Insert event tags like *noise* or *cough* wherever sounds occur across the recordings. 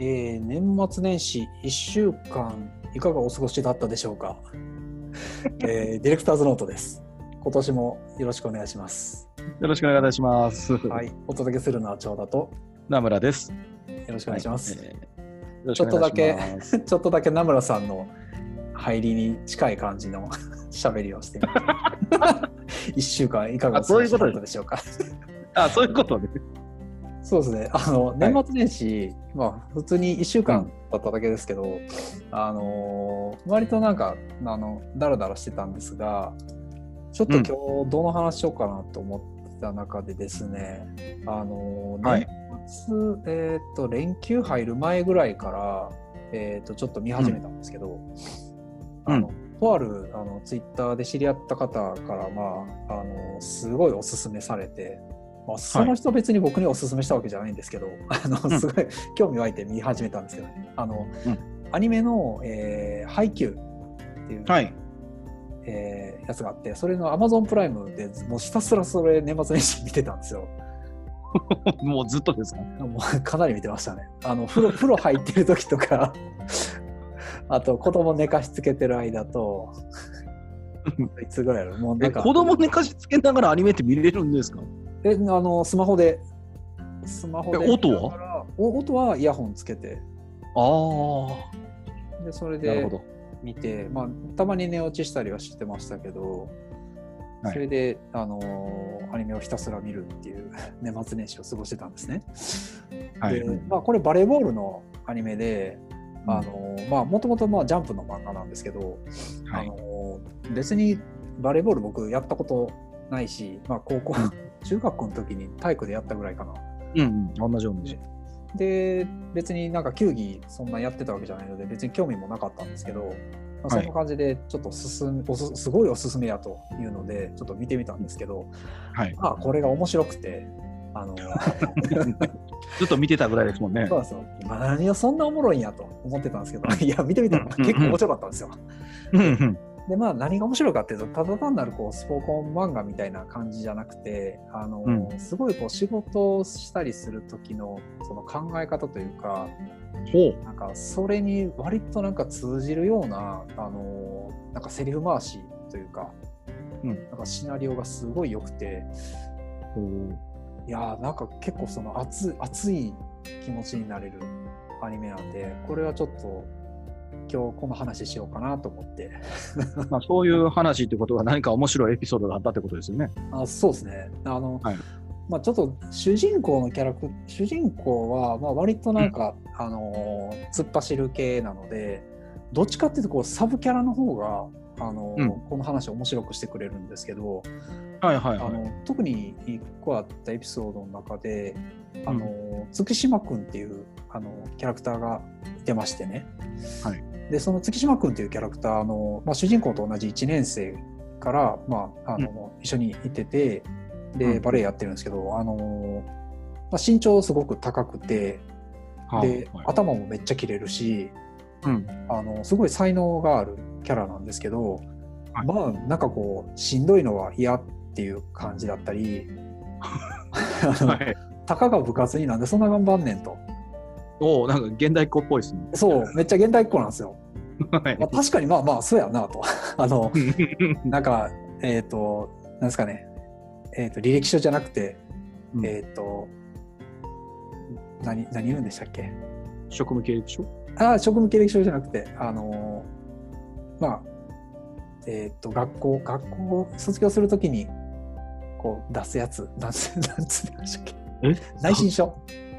えー年末年始1週間いかがお過ごしだったでしょうか、*laughs* えーディレクターズノートです。今年もよろしくお願いします。よろしくお願いします。はい、お届けするのは長田と名村です。よろしくお願いします。はいえーよろしくお願いします *laughs* ちょっとだけ名村さんの入りに近い感じの *laughs* 喋りをしてみて1週間いかがお過ごしだったでしょうか？あ、そういうことね。そうですね。あの、年末年始、まあ、普通に1週間だっただけですけど、あのー割となんか、あの、だらだらしてたんですが、ちょっと今日、どの話しようかなと思ってた中でですね、あのーはい。年末、えっ、と、連休入る前ぐらいから、えっ、と、ちょっと見始めたんですけど、あの、とあるあのツイッターで知り合った方から、まあ、あのすごいおすすめされて、まあ、その人別に僕におすすめしたわけじゃないんですけど、あのすごい興味湧いて見始めたんですけどね。あの、うん。アニメの、えーハイキューっていう、はい。えーやつがあってそれの Amazon プライムでもうひたすらそれ年末年始見てたんですよ。*laughs* もうずっとですか？もうかなり見てましたね。あの風呂風呂入ってる時とか *laughs* あと子供寝かしつけてる間といつぐらいやろもうなえんか子供寝かしつけながらアニメって見れるんですか？え、あの、スマホで。スマホで。え音は？音はイヤホンつけて。あで、それで。見て、まあ、たまに寝落ちしたりはしてましたけど、はいそれで、あのーアニメをひたすら見るっていう *laughs* 年末年始を過ごしてたんですね。はい。で、まあ、これバレーボールのアニメで、あのーまあ、もともとまあジャンプの漫画なんですけど、はいあのー別にバレーボール僕やったことないし、まあ、高校、中学校の時に体育でやったぐらいかな。うん、うん、同じ同じ。で別になんか球技そんなやってたわけじゃないので別に興味もなかったんですけど、まあ、そはいんな感じでちょっと進んおすすごいおすすめやというのでちょっと見てみたんですけど、はい。まあこれが面白くてあのずっと見てたぐらいですもんねそう。ですよ、まあ、何がそんなおもろいんやと思ってたんですけどいや見てみたら結構面白かったんですよ。うんうんでまあ何が面白いかっていうとただ単なるこうスポコン漫画みたいな感じじゃなくてあの、うん。すごいこう仕事をしたりする時のその考え方というかほなんかそれに割となんか通じるようなあのなんかセリフ回しというか、うん。なんかシナリオがすごい良くてう。いやーなんか結構その熱い熱い気持ちになれるアニメなんでこれはちょっと今日この話しようかなと思って。まあ、そういう話ってことは何か面白いエピソードがあったってことですよね。あそうですね。あの、はい。まあ、ちょっと主人公のキャラク主人公はまあ割となんか、あのー突っ走る系なのでどっちかっていうとこうサブキャラの方が、あのーうん。この話を面白くしてくれるんですけど、はいはいはい。あの特に一個あったエピソードの中で、あのー月島くんっていうあのキャラクターがいてましてね、はい。でその月島くんっていうキャラクターの、まあ、主人公と同じ1年生から、まああの一緒にいててでうん。バレエやってるんですけど、あのーまあ、身長すごく高くてはあで、はい。頭もめっちゃ切れるしうん。あのすごい才能があるキャラなんですけど、はい。まあなんかこうしんどいのは嫌っていう感じだったり *laughs* *laughs* あのはい。たかが部活になんでそんな頑張んねんとおお、なんか現代っ子っぽいですね。そうめっちゃ現代っ子なんですよ、はい。まあ、確かにまあまあそうやなと。*laughs* あの *laughs* なんかえっ、となんですかね。えっ、と履歴書じゃなくてうん。えっ、と何何言うんでしたっけ？職務経歴書？ああ、職務経歴書じゃなくて、あのーまあ、えっ、と、学校、学校を卒業するときに、こう、出すやつ、なんつ、なんつうんでしたっけ？え？内申書。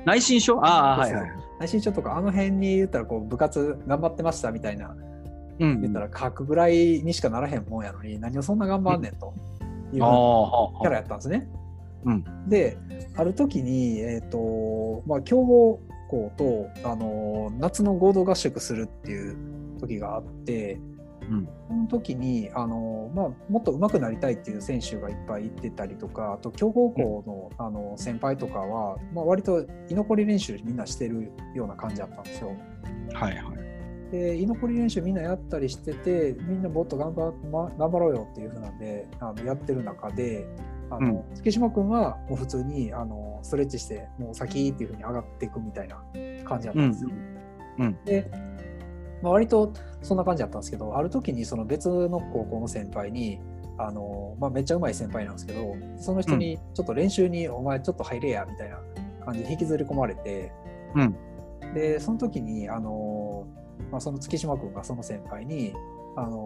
内申書？ああ、はいはい。内申書とか、あの辺に言ったら、こう、部活頑張ってましたみたいな、うん。言ったら書くぐらいにしかならへんもんやのに、何をそんな頑張んねんというキャラやったんですね。うん。で、ある時に、えっ、と、まあ、強豪校と、あのー夏の合同合宿するっていう時があって、うんその時に、あのーまあ、もっと上手くなりたいっていう選手がいっぱいいてたりとか、あと強豪校の,、あの先輩とかは、まあ、割と居残り練習みんなしてるような感じだったんですよ。はいはい。で居残り練習みんなやったりしててみんなもっと頑張,、ま、頑張ろうよっていうふうなんであのやってる中であの月島君はもう普通にあのストレッチしてもう先っていうふうに上がっていくみたいな感じだったんですよ。うんうんで、まあ、割とそんな感じだったんですけどある時にその別の高校の先輩にあの、まあ、めっちゃうまい先輩なんですけどその人にちょっと練習にお前ちょっと入れやみたいな感じで引きずり込まれて、うんでその時にあの、まあ、その月島君がその先輩にあの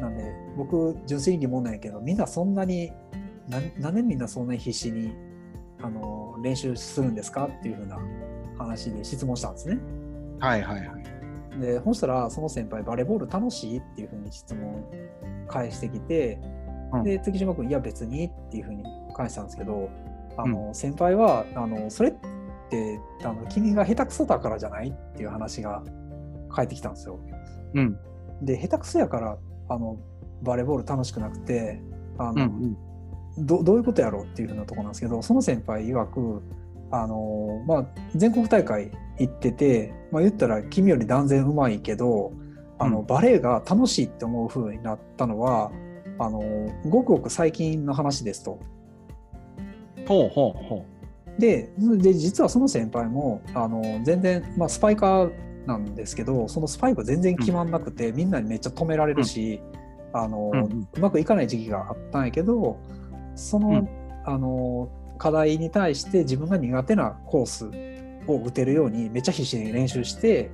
なんで僕純粋に疑問なんやけどみんなそんなにななんでみんなそんなに必死にあの練習するんですかっていうふうな話で質問したんですね。はいはいはい。でそしたらその先輩バレーボール楽しいっていうふうに質問返してきて、うんで月島君いや別にっていうふうに返したんですけどあの、先輩はあのそれってあの君が下手くそだからじゃないっていう話が返ってきたんですよ。うん。で下手くそやからあのバレーボール楽しくなくてあの、うんうん。どどういうことやろうっていうふうなところなんですけどその先輩曰くあの、まあ、全国大会行ってて、まあ、言ったら君より断然うまいけどあの、うん。バレエが楽しいって思うふうになったのはあのごくごく最近の話ですと。ほうほうほでで実はその先輩もあの全然、まあ、スパイカーなんですけどそのスパイクが全然決まんなくて、みんなにめっちゃ止められるし、あのうんうん。うまくいかない時期があったんやけどその,、うん。あの課題に対して自分が苦手なコースを打てるようにめっちゃ必死に練習して、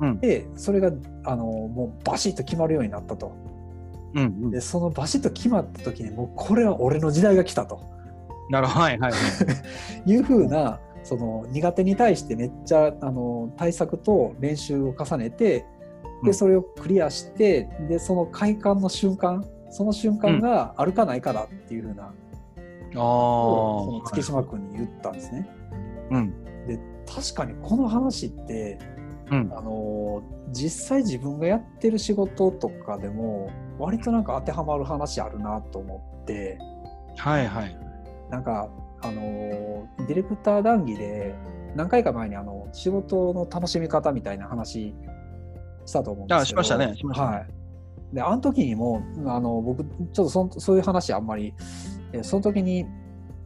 うんでそれがあのもうバシッと決まるようになったと。う。うんうんで。そのバシッと決まった時にもうこれは俺の時代が来たと。なるほど。はいはいはい。*laughs* いうふうなその苦手に対してめっちゃあの対策と練習を重ねてうんでそれをクリアしてでその快感の瞬間その瞬間があるかないかだっていうふうな。をその月島君に言ったんですね。うん。で確かにこの話ってうん。あの実際自分がやってる仕事とかでも割となんか当てはまる話あるなと思って。はいはい。なんか、あのーディレクター談義で何回か前にあの仕事の楽しみ方みたいな話したと思うんですけどあしましたねしましたねはい、であの時にもあの僕ちょっとそんそういう話あんまりえその時に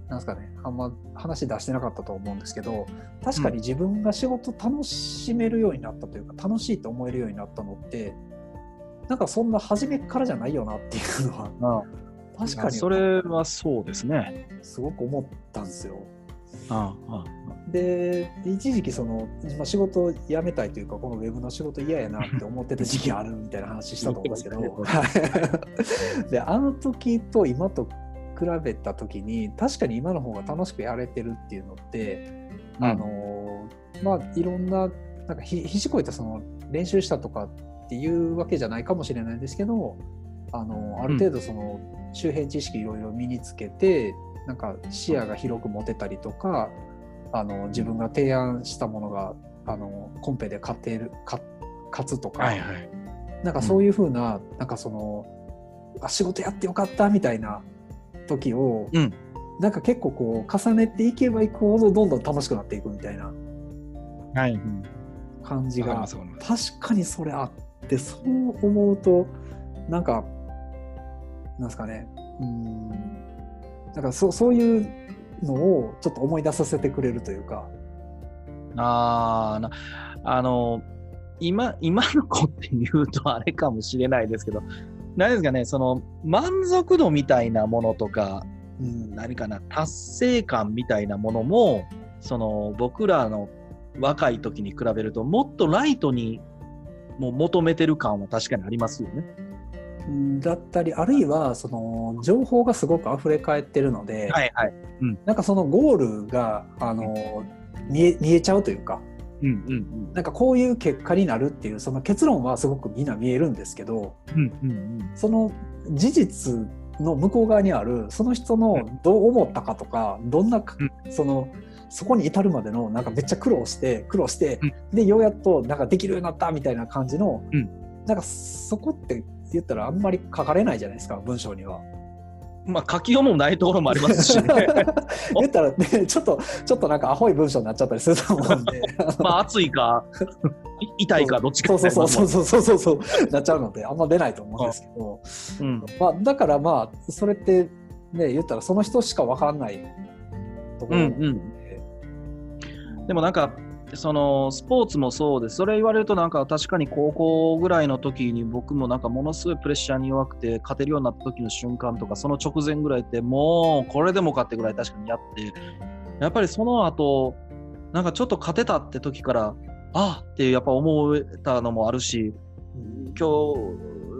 なんですかねあんま話出してなかったと思うんですけど確かに自分が仕事楽しめるようになったというか、楽しいと思えるようになったのってなんかそんな初めっからじゃないよなっていうのは確かにそれはそうですね。すごく思ったんですよ。ああで一時期その、まあ、仕事を辞めたいというかこのウェブの仕事嫌やなって思ってた時期あるみたいな話したと思うんですけど。*laughs* であの時と今と比べた時に確かに今の方が楽しくやれてるっていうのって、うんあのまあいろんななんかひひしこいたその練習したとかっていうわけじゃないかもしれないんですけどあのある程度その周辺知識いろいろ身につけて、なんか視野が広く持てたりとかあの自分が提案したものがあのコンペで勝てるか勝つとか、はいはい。なんかそういうふうな、なんかそのあ仕事やってよかったみたいな時を、うんなんか結構こう重ねていけばいくほどどんどん楽しくなっていくみたいなはい。感じがわかりますわかります確かにそれあってそう思うとなんかなんですかねうんなんかそうそういうのをちょっと思い出させてくれるというか。あーなあの今今の子って言うとあれかもしれないですけど何ですかねその満足度みたいなものとかうん何かな達成感みたいなものもその僕らの若い時に比べるともっとライトにもう求めてる感は確かにありますよね。だったりあるいはその情報がすごく溢れ返ってるので、はいはい。なんかそのゴールがあの見え見えちゃうというかうんうんなんかこういう結果になるっていうその結論はすごくみんな見えるんですけどうん。うんうん。その事実の向こう側にあるその人のどう思ったかとかどんなかそのそこに至るまでのなんかめっちゃ苦労して苦労して、でようやっとなんかできるようになったみたいな感じの、うん。なんかそこって言ったらあんまり書かれないじゃないですか文章には。うん。まあ書きようもないところもありますしね。*laughs* 言ったらねちょっとちょっとなんかアホい文章になっちゃったりすると思うんで。*laughs* まあ熱いかい痛いかどっちかそうそうそうう。そうそうそうそうなっちゃうのであんま出ないと思うんですけど、うんまあ、だからまあそれってね、言ったらその人しか分かんないところで、うんうんでもなんか、そのスポーツもそうです。それ言われるとなんか確かに高校ぐらいの時に僕もなんかものすごいプレッシャーに弱くて勝てるようになった時の瞬間とかその直前ぐらいってもうこれでもかってぐらい確かにやってやっぱりその後なんかちょっと勝てたって時からあってやっぱ思えたのもあるし今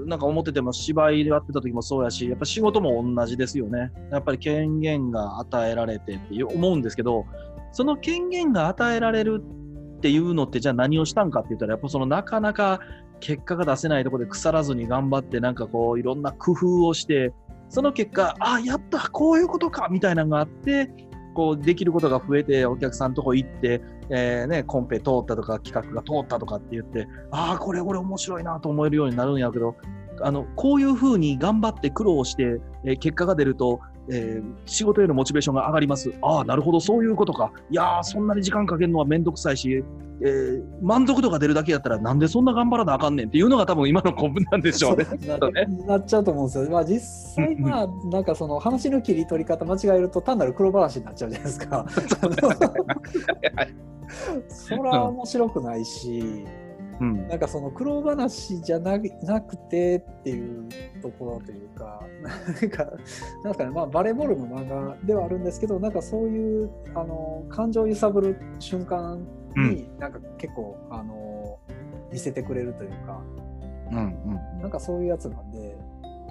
日なんか思ってても芝居でやってた時もそうやしやっぱ仕事も同じですよねやっぱり権限が与えられてって思うんですけどその権限が与えられるっていうのってじゃあ何をしたんかって言ったらやっぱそのなかなか結果が出せないところで腐らずに頑張ってなんかこういろんな工夫をしてその結果あやったこういうことかみたいなのがあってこうできることが増えてお客さんのとこ行って、えーね、コンペ通ったとか企画が通ったとかって言ってああこれ俺面白いなと思えるようになるんやけどあのこういうふうに頑張って苦労して、えー結果が出ると、えー仕事へのモチベーションが上がります。ああ、なるほど、そういうことか。いやー、そんなに時間かけるのはめんどくさいし、えー満足度が出るだけやったら、なんでそんな頑張らなあかんねんっていうのが多分今の根本なんでしょうねなっちゃうと思うんですよ。まあ実際まあなんかその話の切り取り方間違えると単なる黒話になっちゃうじゃないですか。*laughs* それは面白くないし、うん。なんかその苦労話じゃななくてっていうところというか、なんかなんかね、まあバレーボールの漫画ではあるんですけど、なんかそういうあの感情を揺さぶる瞬間になんか結構、あの見せてくれるというか。うんうんなんかそういうやつなんで、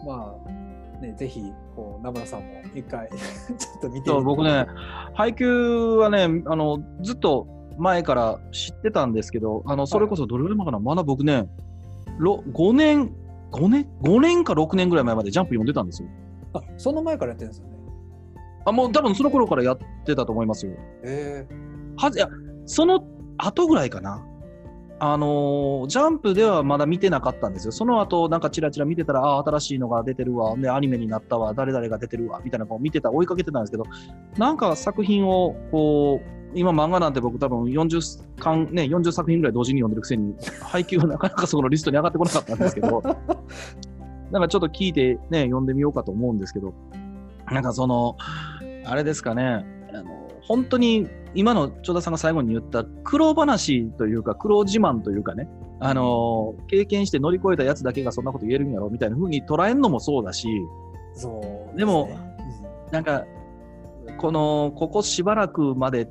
まあ、ね、ぜひ、こう、名村さんも一回、*laughs* ちょっと見てみて。僕ね、配給はねあの、ずっと前から知ってたんですけど、あのそれこそどれぐらい前かな、まだ僕ね、ろ5年、5年、5年か6年ぐらい前までジャンプ読んでたんですよ。あ、その前からやってるんですよね。あもう多分その頃からやってたと思いますよ。えはずいや、その後ぐらいかな。あのージャンプではまだ見てなかったんですよ。その後、なんかチラチラ見てたら、ああー、新しいのが出てるわ、で、アニメになったわ、誰々が出てるわ、みたいなのを見てた、追いかけてたんですけど、なんか作品を、こう、今漫画なんて僕多分40巻、ね、40作品ぐらい同時に読んでるくせに、配給がなかなかそこのリストに上がってこなかったんですけど、*laughs* なんかちょっと聞いてね、読んでみようかと思うんですけど、なんかその、あれですかね、あの本当に今の長田さんが最後に言った苦労話というか苦労自慢というかね、あの経験して乗り越えたやつだけがそんなこと言えるんやろみたいな風に捉えるのもそうだし、ー、そうすね、でもなんかこのここしばらくまで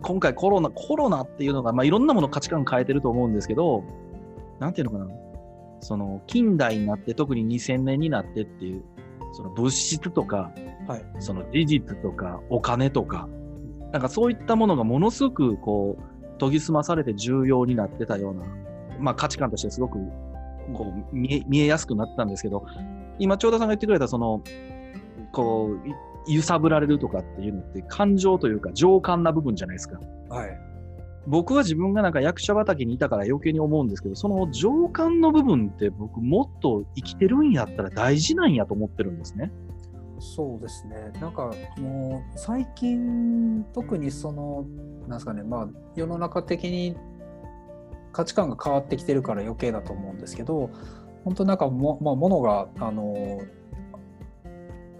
今回コロナコロナっていうのが、まあ、いろんなもの価値観変えてると思うんですけどなんていうのかなその近代になって特に2000年になってっていうその物質とかうん、はい。その事実とかお金とかなんかそういったものがものすごくこう研ぎ澄まされて重要になってたような、まあ、価値観としてすごくこう見え見えやすくなったんですけど今長田さんが言ってくれたそのこうい揺さぶられるとかっていうのって感情というか情感な部分じゃないですか。はい。僕は自分がなんか役者畑にいたから余計に思うんですけど、その情感の部分って僕もっと生きてるんやったら大事なんやと思ってるんですね。そうですね。なんかもう最近特にそのなんですかね、まあ世の中的に価値観が変わってきてるから余計だと思うんですけど、本当なんかもまあものがあの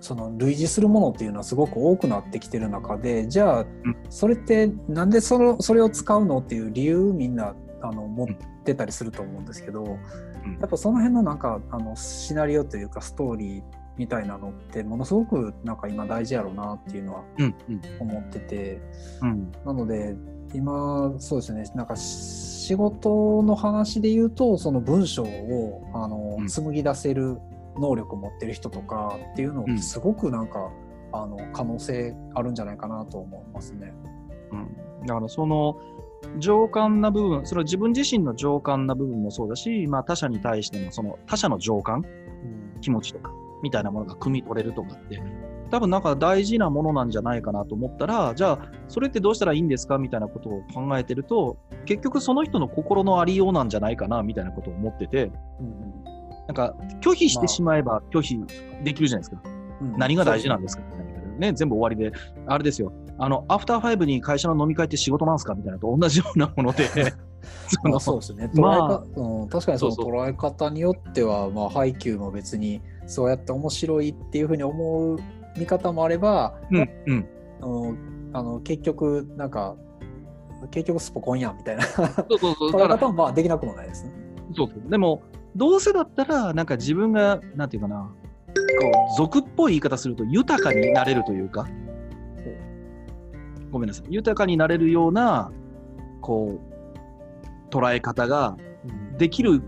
その類似するものっていうのはすごく多くなってきてる中で、じゃあそれってなんでそのそれを使うのっていう理由みんなあの持ってたりすると思うんですけど、やっぱその辺のなんかあのシナリオというかストーリーみたいなのってものすごくなんか今大事やろうなっていうのは思っててうん。なので今そうですねなんか仕事の話で言うとその文章をあのうん。紡ぎ出せる能力を持ってる人とかっていうのうん。ってすごくなんか、あの可能性あるんじゃないかなと思いますね。うん。だからその情感な部分、それは自分自身の情感な部分もそうだし、まあ、他者に対してのその他者の情感、うん。気持ちとかみたいなものが汲み取れるとかって、多分なんか大事なものなんじゃないかなと思ったら、じゃあ、それってどうしたらいいんですか？みたいなことを考えてると、結局その人の心のありようなんじゃないかな？みたいなことを思ってて、うんなんか拒否してしまえば拒否できるじゃないですか。うん。何が大事なんですかね、全部終わりで、あれですよ、あの、アフターファイブに会社の飲み会って仕事なんですかみたいなのと同じようなもので、*laughs* そうですね。捉えまかうん、確かにその捉え方によっては、まあ、配給も別にそうやって面白いっていうふうに思う見方もあれば、うんうん。あのあの結局なんか結局スポコンやんみたいな。捉え方もまあできなくもないですね。そうそう。でもどうせだったらなんか自分がなんていうかなこう俗っぽい言い方すると豊かになれるというかごめんなさい豊かになれるようなこう捉え方ができる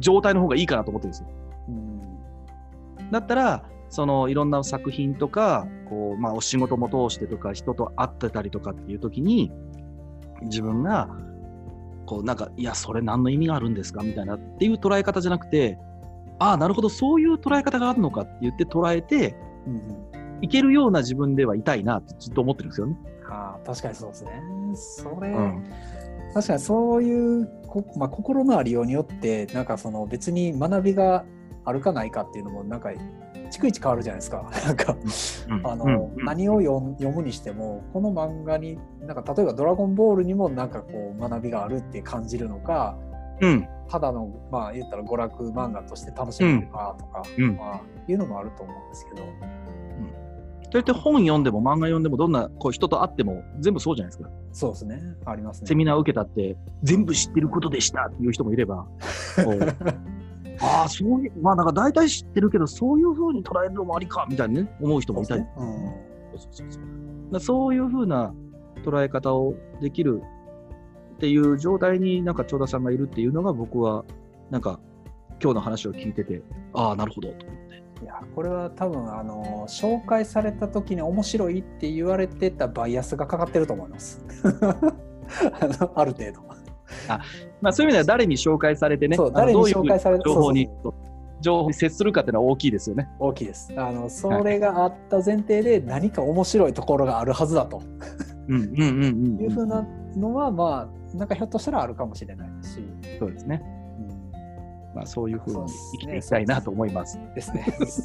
状態の方がいいかなと思ってるんですよ。うんだったらそのいろんな作品とかこう、まあ、お仕事も通してとか人と会ってたりとかっていう時に自分がこうなんかいやそれ何の意味があるんですか？みたいなっていう捉え方じゃなくてああなるほどそういう捉え方があるのかって言って捉えてうんうんいけるような自分ではいたいなってずっと思ってるんですよね。ああ確かにそうですね。それ、うん確かにそういうこ、まあ、心のありようによってなんかその別に学びがあるかないかっていうのもなんか逐一変わるじゃないですか。*laughs* なんかあの、何を読むにしてもこの漫画になんか例えば「ドラゴンボール」にもなんかこう学びがあるって感じるのかうんただのまあ言ったら娯楽漫画として楽しむのかとか、うんまあ、いうのもあると思うんですけど。そうやって本読んでも漫画読んでもどんなこう人と会っても全部そうじゃないですか。そうですねありますね。セミナー受けたって全部知ってることでしたっていう人もいれば *laughs* ああ、そういう、まあなんか大体知ってるけど、そういうふうに捉えるのもありかみたいにね、思う人もいたり。うんそうそうそうそうだからそういうふうな捉え方をできるっていう状態になんか長田さんがいるっていうのが僕はなんか今日の話を聞いてて、ああ、なるほどと思って。いやこれは多分あの紹介された時に面白いって言われてたバイアスがかかってると思います。*laughs* あのある程度。まあそういう意味では誰に紹介されてね、誰に紹介されて情報に情報に接するかっていうのは大きいですよね。大きいです。あのそれがあった前提で何か面白いところがあるはずだとうんうんうんうん *laughs* いうふうなのはまあなんかひょっとしたらあるかもしれないし、そうですね。うんまあそういうふうに生きていきたいなと思います。ですね。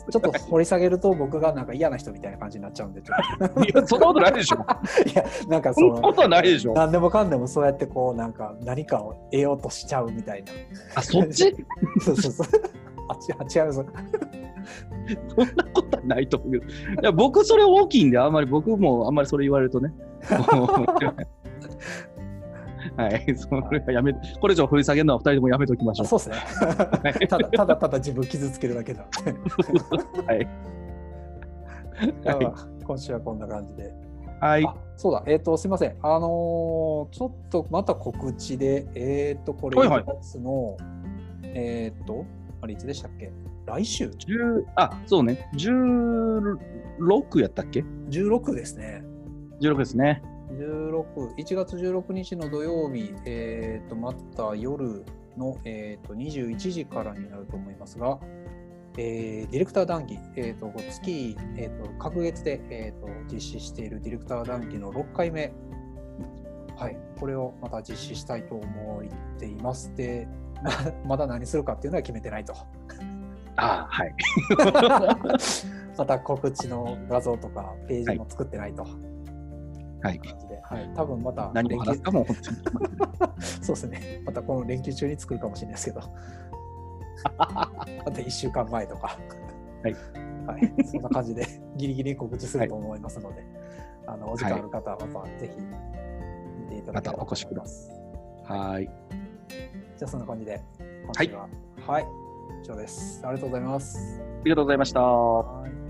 ちょっと掘り下げると僕がなんか嫌な人みたいな感じになっちゃうんでちょっといや、そんなことないでしょ。*laughs* いやなんかそのそんなことはないでしょ。何でもかんでもそうやってこうなんか何かを得ようとしちゃうみたいな。あ、そっち？*laughs* そうそうそう。あちあ違います。そんなことはないと思うけど。いや、僕それ大きいんで、あんまり僕もあんまりそれ言われるとね。*laughs* はい、*laughs* それはやめ、これ以上掘り下げるのは二人ともやめときましょう。あそうですね。ただただただ自分傷つけるだけだ。*laughs* はい。まあ今週はこんな感じで。はい。あそうだ、えっ、と、すみません。あのーちょっとまた告知で、えっ、と、これ、はいはい1月の、えっ、と、あれ、いつでしたっけ？来週？10あ、そうね。16やったっけ ?16 ですね。?16 ですね。16、1月16日の土曜日、えっ、と、また夜の、えっ、と、21時からになると思いますが、えーディレクター談義、えー、と月、えー、と各月で、えー、と実施しているディレクター談義の6回目、はい、これをまた実施したいと思っています。で、ま *laughs* まだ何するかっていうのは決めてないと。あはい。*laughs* また告知の画像とかページも作ってないと。はい。感じで、はい、多分また何を話すかも本当に。*laughs* そうですね。またこの連休中に作るかもしれないですけど。*laughs* また1週間前とか。はい。はい。そんな感じで、ギリギリ告知すると思いますので、あの、お時間ある方はまたぜひ見ていただければと思います。はい。じゃあそんな感じで、今週は、はい、以上です。ありがとうございます。ありがとうございました。はい